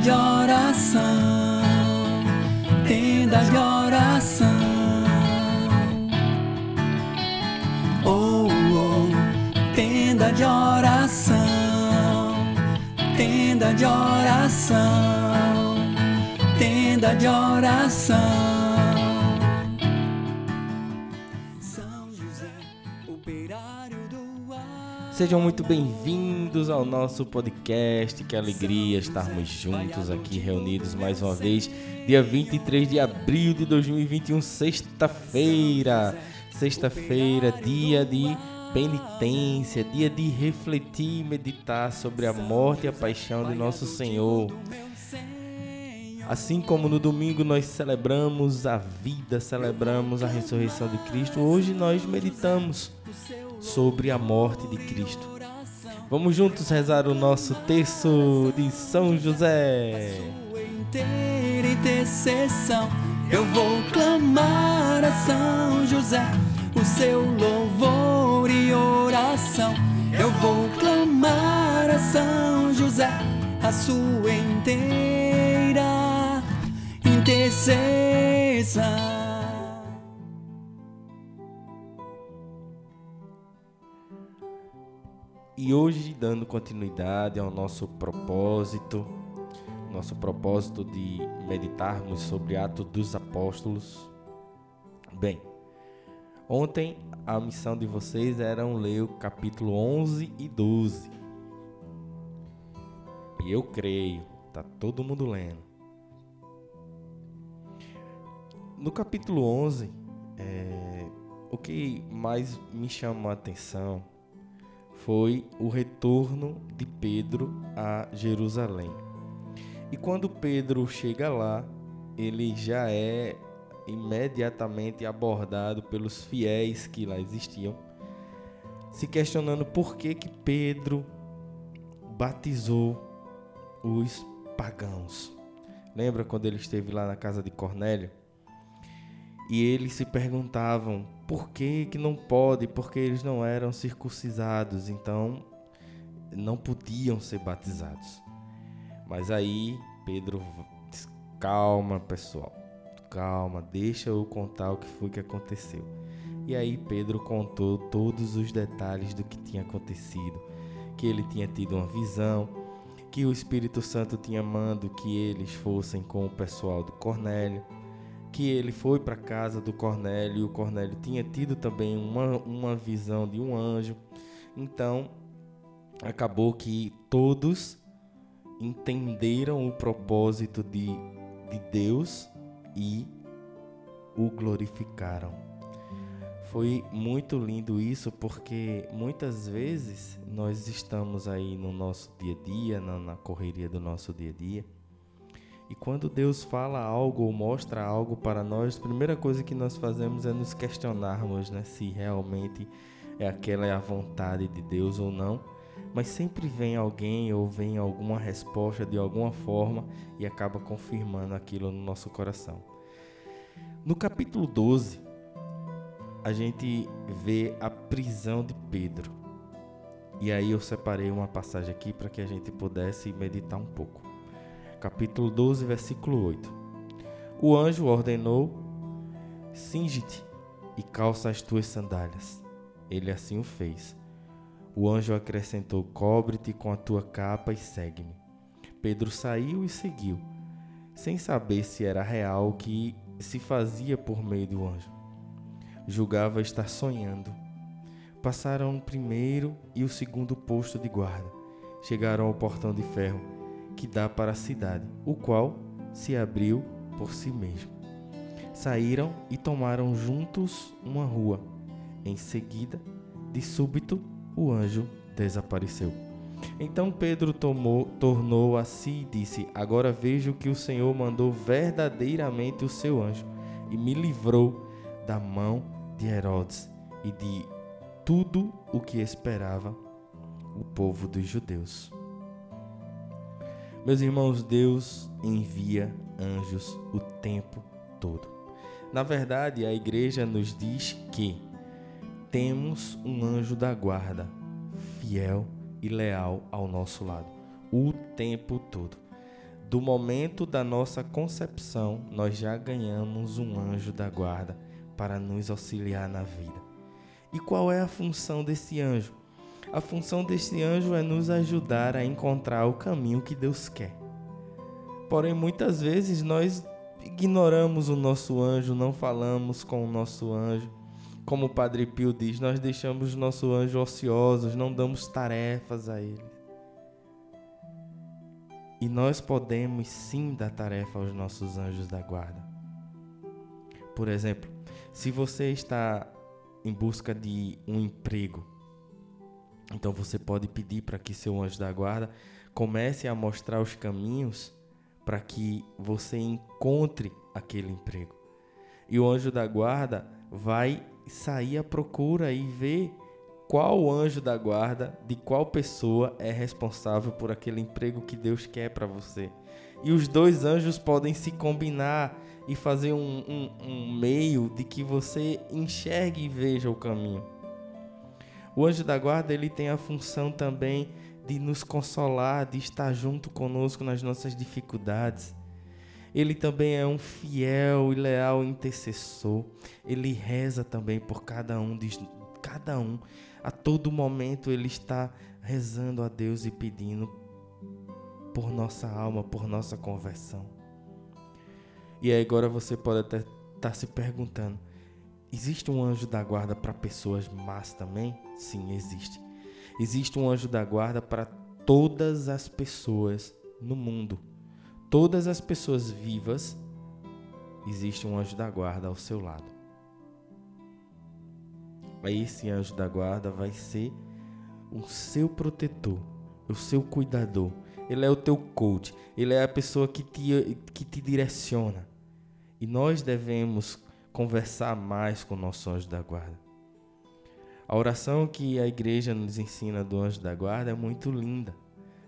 tenda de oração, tenda de oração. Oh, oh, tenda de oração, tenda de oração, tenda de oração. Sejam muito bem-vindos ao nosso podcast. Que alegria estarmos juntos aqui reunidos mais uma vez, dia 23 de abril de 2021, sexta-feira. Sexta-feira, dia de penitência, dia de refletir e meditar sobre a morte e a paixão de nosso Senhor. Assim como no domingo nós celebramos a vida, celebramos a ressurreição de Cristo, hoje nós meditamos sobre a morte de Cristo. Vamos juntos rezar o nosso texto de São José. Inteira intercessão, eu vou clamar a São José, o seu louvor e oração. Eu vou clamar a São José, a sua inteira intercessão. E hoje, dando continuidade ao nosso propósito, nosso propósito de meditarmos sobre Atos dos Apóstolos. Bem, ontem a missão de vocês era ler o capítulo 11 e 12. E eu creio, tá todo mundo lendo. No capítulo 11, é, o que mais me chamou a atenção foi o retorno de Pedro a Jerusalém. E quando Pedro chega lá, ele já é imediatamente abordado pelos fiéis que lá existiam, se questionando por que que Pedro batizou os pagãos. Lembra quando ele esteve lá na casa de Cornélio? E eles se perguntavam por que, que não pode, porque eles não eram circuncisados, então não podiam ser batizados. Mas aí Pedro disse, calma pessoal, calma, deixa eu contar o que foi que aconteceu. E aí Pedro contou todos os detalhes do que tinha acontecido, que ele tinha tido uma visão, que o Espírito Santo tinha mando que eles fossem com o pessoal do Cornélio que ele foi para casa do Cornélio e o Cornélio tinha tido também uma, uma visão de um anjo. Então, acabou que todos entenderam o propósito de, de Deus e o glorificaram. Foi muito lindo isso porque muitas vezes nós estamos aí no nosso dia a dia, na, na correria do nosso dia a dia e quando Deus fala algo ou mostra algo para nós, a primeira coisa que nós fazemos é nos questionarmos né, se realmente é aquela é a vontade de Deus ou não. Mas sempre vem alguém ou vem alguma resposta de alguma forma e acaba confirmando aquilo no nosso coração. No capítulo 12, a gente vê a prisão de Pedro. E aí eu separei uma passagem aqui para que a gente pudesse meditar um pouco capítulo 12, versículo 8. O anjo ordenou: Cinge-te e calça as tuas sandálias. Ele assim o fez. O anjo acrescentou: Cobre-te com a tua capa e segue-me. Pedro saiu e seguiu, sem saber se era real o que se fazia por meio do anjo. Julgava estar sonhando. Passaram o primeiro e o segundo posto de guarda. Chegaram ao portão de ferro que dá para a cidade, o qual se abriu por si mesmo. Saíram e tomaram juntos uma rua. Em seguida, de súbito, o anjo desapareceu. Então Pedro tomou, tornou a si e disse: Agora vejo que o Senhor mandou verdadeiramente o seu anjo e me livrou da mão de Herodes e de tudo o que esperava o povo dos judeus. Meus irmãos, Deus envia anjos o tempo todo. Na verdade, a igreja nos diz que temos um anjo da guarda, fiel e leal ao nosso lado, o tempo todo. do momento da nossa concepção, nós já ganhamos um anjo da guarda para nos auxiliar na vida. E qual é a função desse anjo? A função desse anjo é nos ajudar a encontrar o caminho que Deus quer. Porém, muitas vezes nós ignoramos o nosso anjo, não falamos com o nosso anjo. Como o Padre Pio diz, nós deixamos o nosso anjo ociosos, não damos tarefas a ele. E nós podemos sim dar tarefa aos nossos anjos da guarda. Por exemplo, se você está em busca de um emprego, então você pode pedir para que seu anjo da guarda comece a mostrar os caminhos para que você encontre aquele emprego. E o anjo da guarda vai sair à procura e ver qual anjo da guarda, de qual pessoa é responsável por aquele emprego que Deus quer para você. E os dois anjos podem se combinar e fazer um, um, um meio de que você enxergue e veja o caminho. O anjo da guarda ele tem a função também de nos consolar, de estar junto conosco nas nossas dificuldades. Ele também é um fiel e leal intercessor. Ele reza também por cada um de cada um. A todo momento ele está rezando a Deus e pedindo por nossa alma, por nossa conversão. E agora você pode até estar tá se perguntando: existe um anjo da guarda para pessoas más também? Sim, existe. Existe um anjo da guarda para todas as pessoas no mundo. Todas as pessoas vivas, existe um anjo da guarda ao seu lado. Esse anjo da guarda vai ser o seu protetor, o seu cuidador. Ele é o teu coach, ele é a pessoa que te, que te direciona. E nós devemos conversar mais com o nosso anjo da guarda. A oração que a igreja nos ensina do anjo da guarda é muito linda.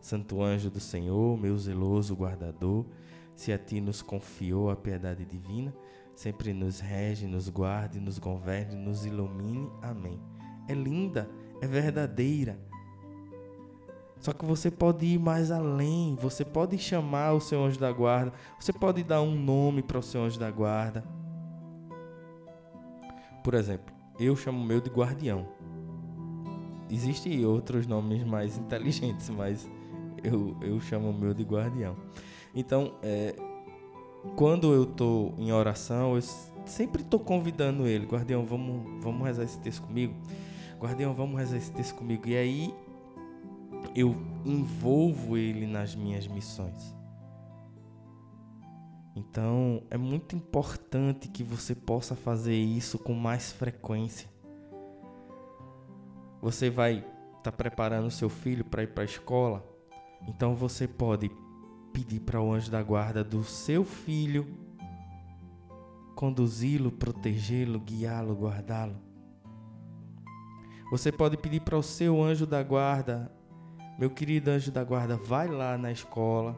Santo anjo do Senhor, meu zeloso guardador, se a ti nos confiou a piedade divina, sempre nos rege, nos guarde, nos governe, nos ilumine. Amém. É linda, é verdadeira. Só que você pode ir mais além, você pode chamar o seu anjo da guarda, você pode dar um nome para o seu anjo da guarda. Por exemplo, eu chamo o meu de guardião. Existem outros nomes mais inteligentes, mas eu, eu chamo o meu de guardião. Então, é, quando eu estou em oração, eu sempre estou convidando ele, guardião, vamos, vamos rezar esse texto comigo. Guardião, vamos rezar esse texto comigo. E aí eu envolvo ele nas minhas missões. Então, é muito importante que você possa fazer isso com mais frequência. Você vai estar tá preparando seu filho para ir para a escola, então você pode pedir para o anjo da guarda do seu filho conduzi-lo, protegê-lo, guiá-lo, guardá-lo. Você pode pedir para o seu anjo da guarda, meu querido anjo da guarda, vai lá na escola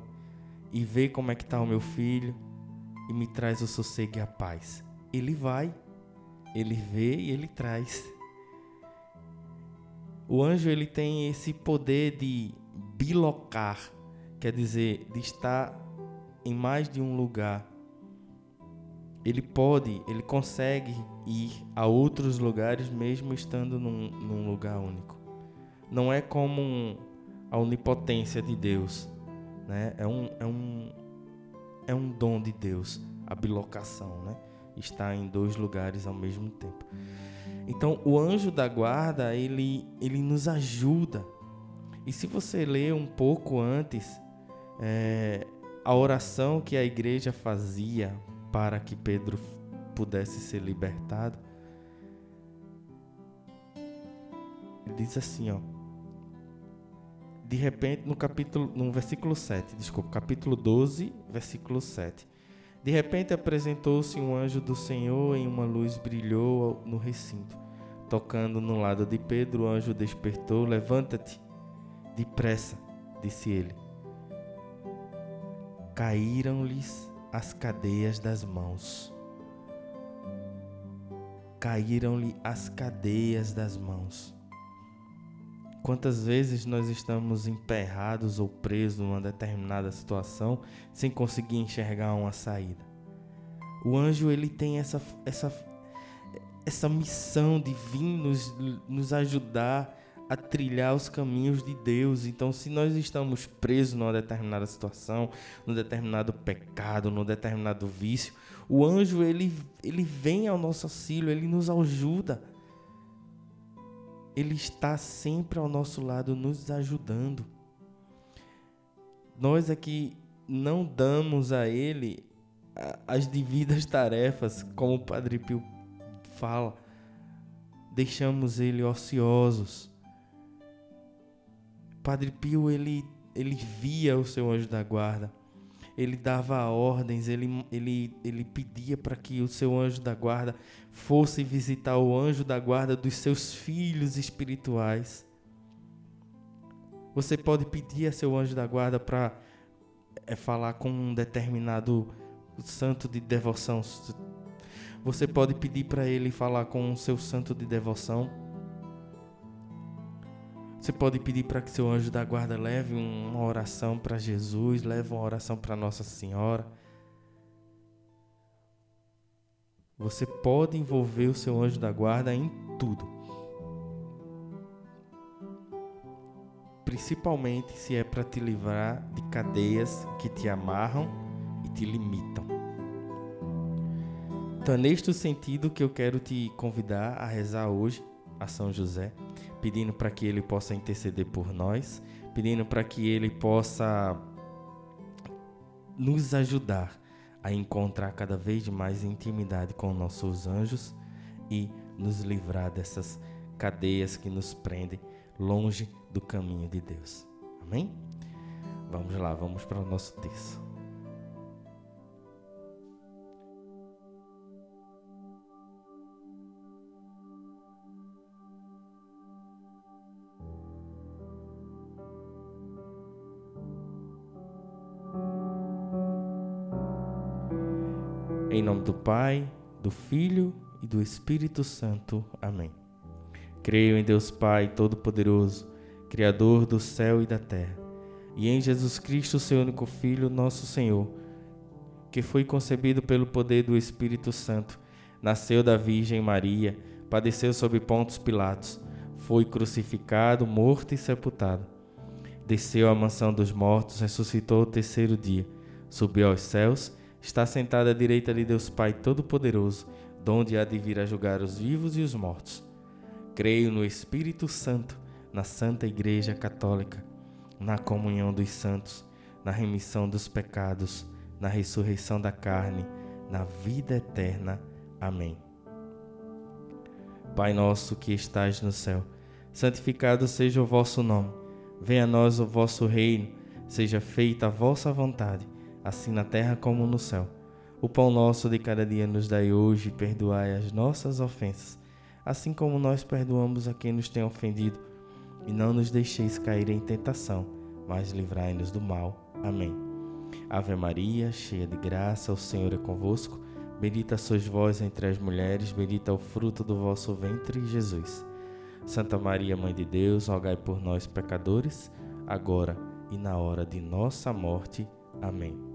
e vê como é que está o meu filho e me traz o sossego e a paz. Ele vai, ele vê e ele traz. O anjo ele tem esse poder de bilocar, quer dizer, de estar em mais de um lugar. Ele pode, ele consegue ir a outros lugares mesmo estando num, num lugar único. Não é como um, a onipotência de Deus, né? É um, é um, é um dom de Deus, a bilocação, né? Estar em dois lugares ao mesmo tempo. Então, o anjo da guarda, ele, ele nos ajuda. E se você ler um pouco antes, é, a oração que a igreja fazia para que Pedro pudesse ser libertado, ele diz assim, ó. De repente, no capítulo, no versículo 7, desculpa, capítulo 12, versículo 7. De repente apresentou-se um anjo do Senhor e uma luz brilhou no recinto. Tocando no lado de Pedro, o anjo despertou: Levanta-te, depressa, disse ele. Caíram-lhes as cadeias das mãos. Caíram-lhe as cadeias das mãos. Quantas vezes nós estamos emperrados ou presos numa determinada situação sem conseguir enxergar uma saída? O anjo ele tem essa, essa, essa missão de vir nos, nos ajudar a trilhar os caminhos de Deus. Então, se nós estamos presos numa determinada situação, num determinado pecado, num determinado vício, o anjo ele, ele vem ao nosso auxílio, ele nos ajuda. Ele está sempre ao nosso lado, nos ajudando. Nós aqui não damos a Ele as devidas tarefas, como o Padre Pio fala. Deixamos Ele ociosos. Padre Pio, ele, ele via o seu anjo da guarda ele dava ordens, ele, ele, ele pedia para que o seu anjo da guarda fosse visitar o anjo da guarda dos seus filhos espirituais. Você pode pedir a seu anjo da guarda para é, falar com um determinado santo de devoção. Você pode pedir para ele falar com o seu santo de devoção. Você pode pedir para que seu anjo da guarda leve uma oração para Jesus, leve uma oração para Nossa Senhora. Você pode envolver o seu anjo da guarda em tudo. Principalmente se é para te livrar de cadeias que te amarram e te limitam. Então é neste sentido que eu quero te convidar a rezar hoje a São José pedindo para que ele possa interceder por nós, pedindo para que ele possa nos ajudar a encontrar cada vez mais intimidade com nossos anjos e nos livrar dessas cadeias que nos prendem longe do caminho de Deus. Amém? Vamos lá, vamos para o nosso texto. Nome do Pai, do Filho e do Espírito Santo. Amém. Creio em Deus Pai Todo-Poderoso, Criador do céu e da terra, e em Jesus Cristo, seu único Filho, nosso Senhor, que foi concebido pelo poder do Espírito Santo, nasceu da Virgem Maria, padeceu sob Pontos Pilatos, foi crucificado, morto e sepultado. Desceu à mansão dos mortos, ressuscitou o terceiro dia, subiu aos céus está sentada à direita de Deus Pai Todo-Poderoso, donde há de vir a julgar os vivos e os mortos. Creio no Espírito Santo, na Santa Igreja Católica, na comunhão dos santos, na remissão dos pecados, na ressurreição da carne, na vida eterna. Amém. Pai nosso que estais no céu, santificado seja o vosso nome. Venha a nós o vosso reino, seja feita a vossa vontade assim na terra como no céu. O pão nosso de cada dia nos dai hoje, e perdoai as nossas ofensas, assim como nós perdoamos a quem nos tem ofendido. E não nos deixeis cair em tentação, mas livrai-nos do mal. Amém. Ave Maria, cheia de graça, o Senhor é convosco. Bendita sois vós entre as mulheres, bendito é o fruto do vosso ventre, Jesus. Santa Maria, Mãe de Deus, rogai por nós, pecadores, agora e na hora de nossa morte. Amém.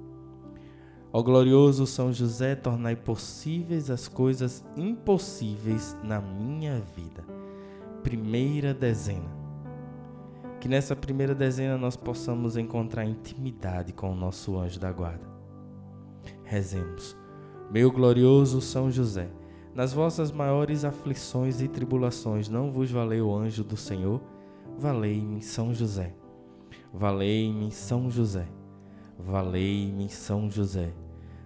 Ó glorioso São José, tornai possíveis as coisas impossíveis na minha vida. Primeira dezena. Que nessa primeira dezena nós possamos encontrar intimidade com o nosso anjo da guarda. Rezemos. Meu glorioso São José, nas vossas maiores aflições e tribulações não vos valeu o anjo do Senhor? Valei-me São José. Valei-me São José. Valei-me São José.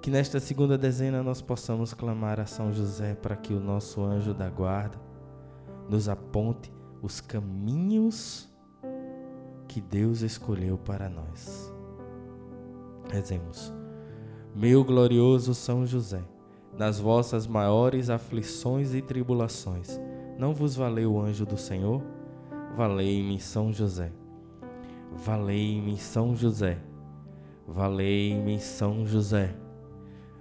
Que nesta segunda dezena nós possamos clamar a São José para que o nosso anjo da guarda nos aponte os caminhos que Deus escolheu para nós. Rezemos. Meu glorioso São José, nas vossas maiores aflições e tribulações, não vos valeu o anjo do Senhor? Valei-me, São José. Valei-me, São José. Valei-me, São José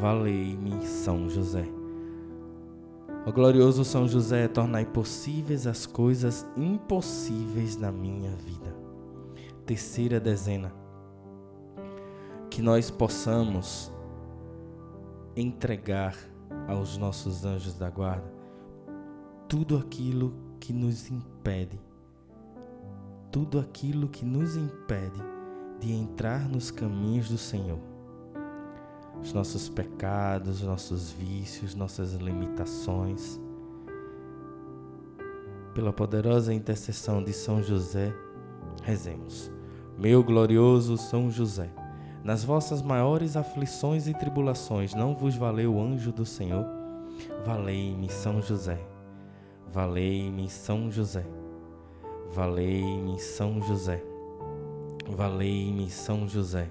Valei-me, São José. Ó glorioso São José, tornai possíveis as coisas impossíveis na minha vida terceira dezena. Que nós possamos entregar aos nossos anjos da guarda tudo aquilo que nos impede, tudo aquilo que nos impede de entrar nos caminhos do Senhor. Os nossos pecados, nossos vícios, nossas limitações. Pela poderosa intercessão de São José, rezemos meu glorioso São José, nas vossas maiores aflições e tribulações, não vos valeu o anjo do Senhor? Valei-me, São José. Valei-me, São José. Valei-me, São José. Valei-me, São José.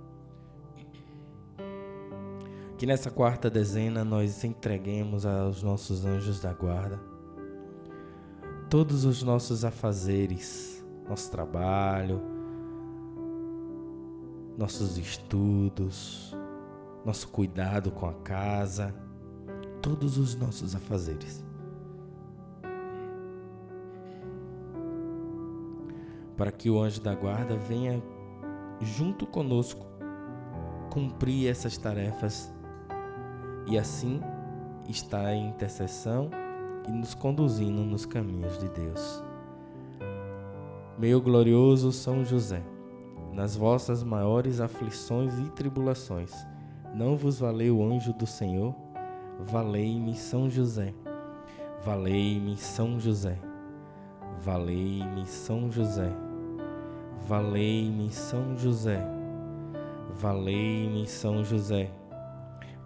Que nessa quarta dezena nós entreguemos aos nossos anjos da guarda todos os nossos afazeres, nosso trabalho, nossos estudos, nosso cuidado com a casa, todos os nossos afazeres. Para que o anjo da guarda venha junto conosco cumprir essas tarefas e assim estar em intercessão e nos conduzindo nos caminhos de Deus. Meu glorioso São José, nas vossas maiores aflições e tribulações. Não vos valeu o anjo do Senhor? Valei-me São José. Valei-me São José. Valei-me São José. Valei-me São José. Valei-me São José.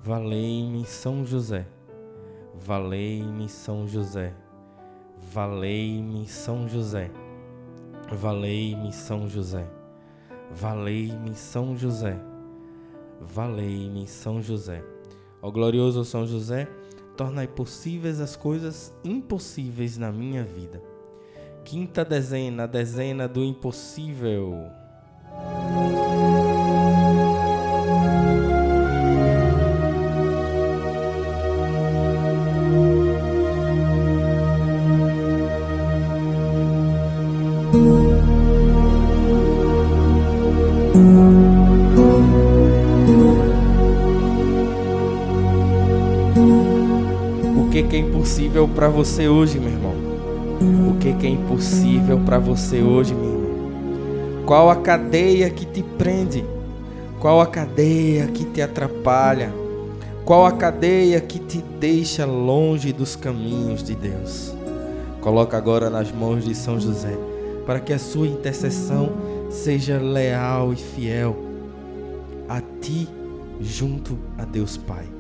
Valei-me São José. Valei-me São José. Valei-me São José. Valei-me São José. Valei-me São José. Valei-me São José. Ó glorioso São José, tornai possíveis as coisas impossíveis na minha vida. Quinta dezena, dezena do impossível. Que é impossível para você hoje, meu irmão? O que é impossível para você hoje, meu irmão? Qual a cadeia que te prende? Qual a cadeia que te atrapalha? Qual a cadeia que te deixa longe dos caminhos de Deus? Coloca agora nas mãos de São José, para que a sua intercessão seja leal e fiel a ti junto a Deus Pai.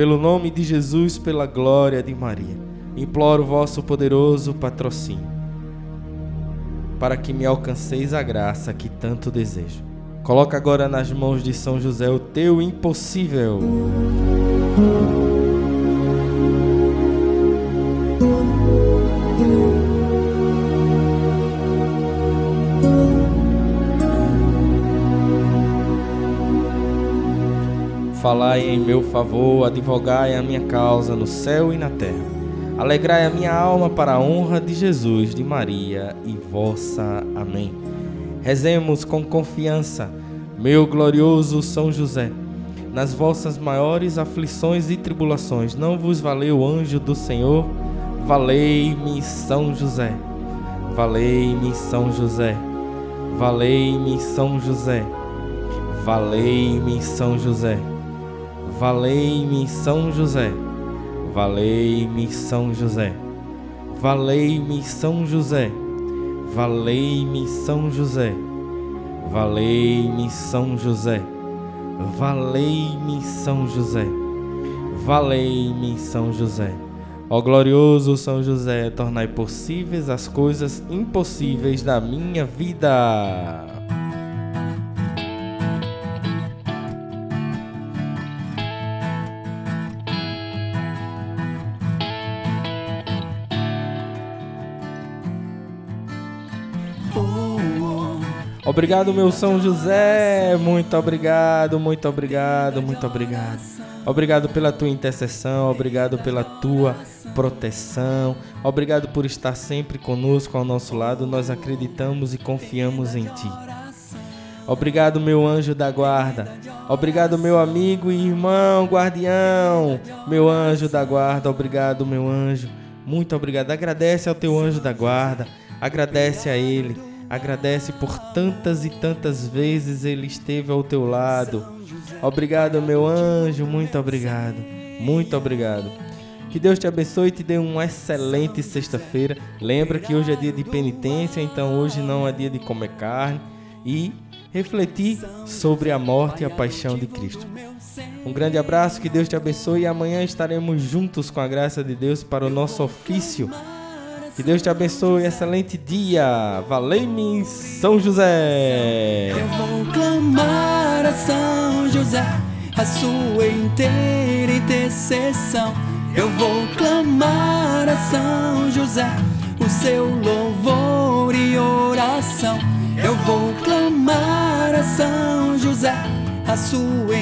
Pelo nome de Jesus, pela glória de Maria, imploro o vosso poderoso patrocínio, para que me alcanceis a graça que tanto desejo. Coloca agora nas mãos de São José o teu impossível. Falai em meu favor, advogai a minha causa no céu e na terra. Alegrai a minha alma para a honra de Jesus, de Maria e vossa. Amém. Rezemos com confiança, meu glorioso São José. Nas vossas maiores aflições e tribulações, não vos valeu o anjo do Senhor? Valei-me, São José. Valei-me, São José. Valei-me, São José. Valei-me, São José. Valei-me, São José. Valei-me, São José. Valei-me, São José. Valei-me, São José. Valei-me, São José. Valei-me, São José. Valei-me, São José. Ó glorioso São José, tornai possíveis as coisas impossíveis da minha vida. Obrigado, meu São José. Muito obrigado, muito obrigado, muito obrigado. Obrigado pela tua intercessão, obrigado pela tua proteção. Obrigado por estar sempre conosco ao nosso lado. Nós acreditamos e confiamos em ti. Obrigado, meu anjo da guarda. Obrigado, meu amigo e irmão guardião. Meu anjo da guarda, obrigado, meu anjo. Muito obrigado. Agradece ao teu anjo da guarda. Agradece a ele Agradece por tantas e tantas vezes ele esteve ao teu lado. Obrigado, meu anjo, muito obrigado. Muito obrigado. Que Deus te abençoe e te dê uma excelente sexta-feira. Lembra que hoje é dia de penitência, então hoje não é dia de comer carne e refletir sobre a morte e a paixão de Cristo. Um grande abraço, que Deus te abençoe e amanhã estaremos juntos com a graça de Deus para o nosso ofício que Deus te abençoe. Excelente dia. Valeu-me, São José. Eu vou clamar a São José, a sua inteira intercessão. Eu vou clamar a São José, o seu louvor e oração. Eu vou clamar a São José, a sua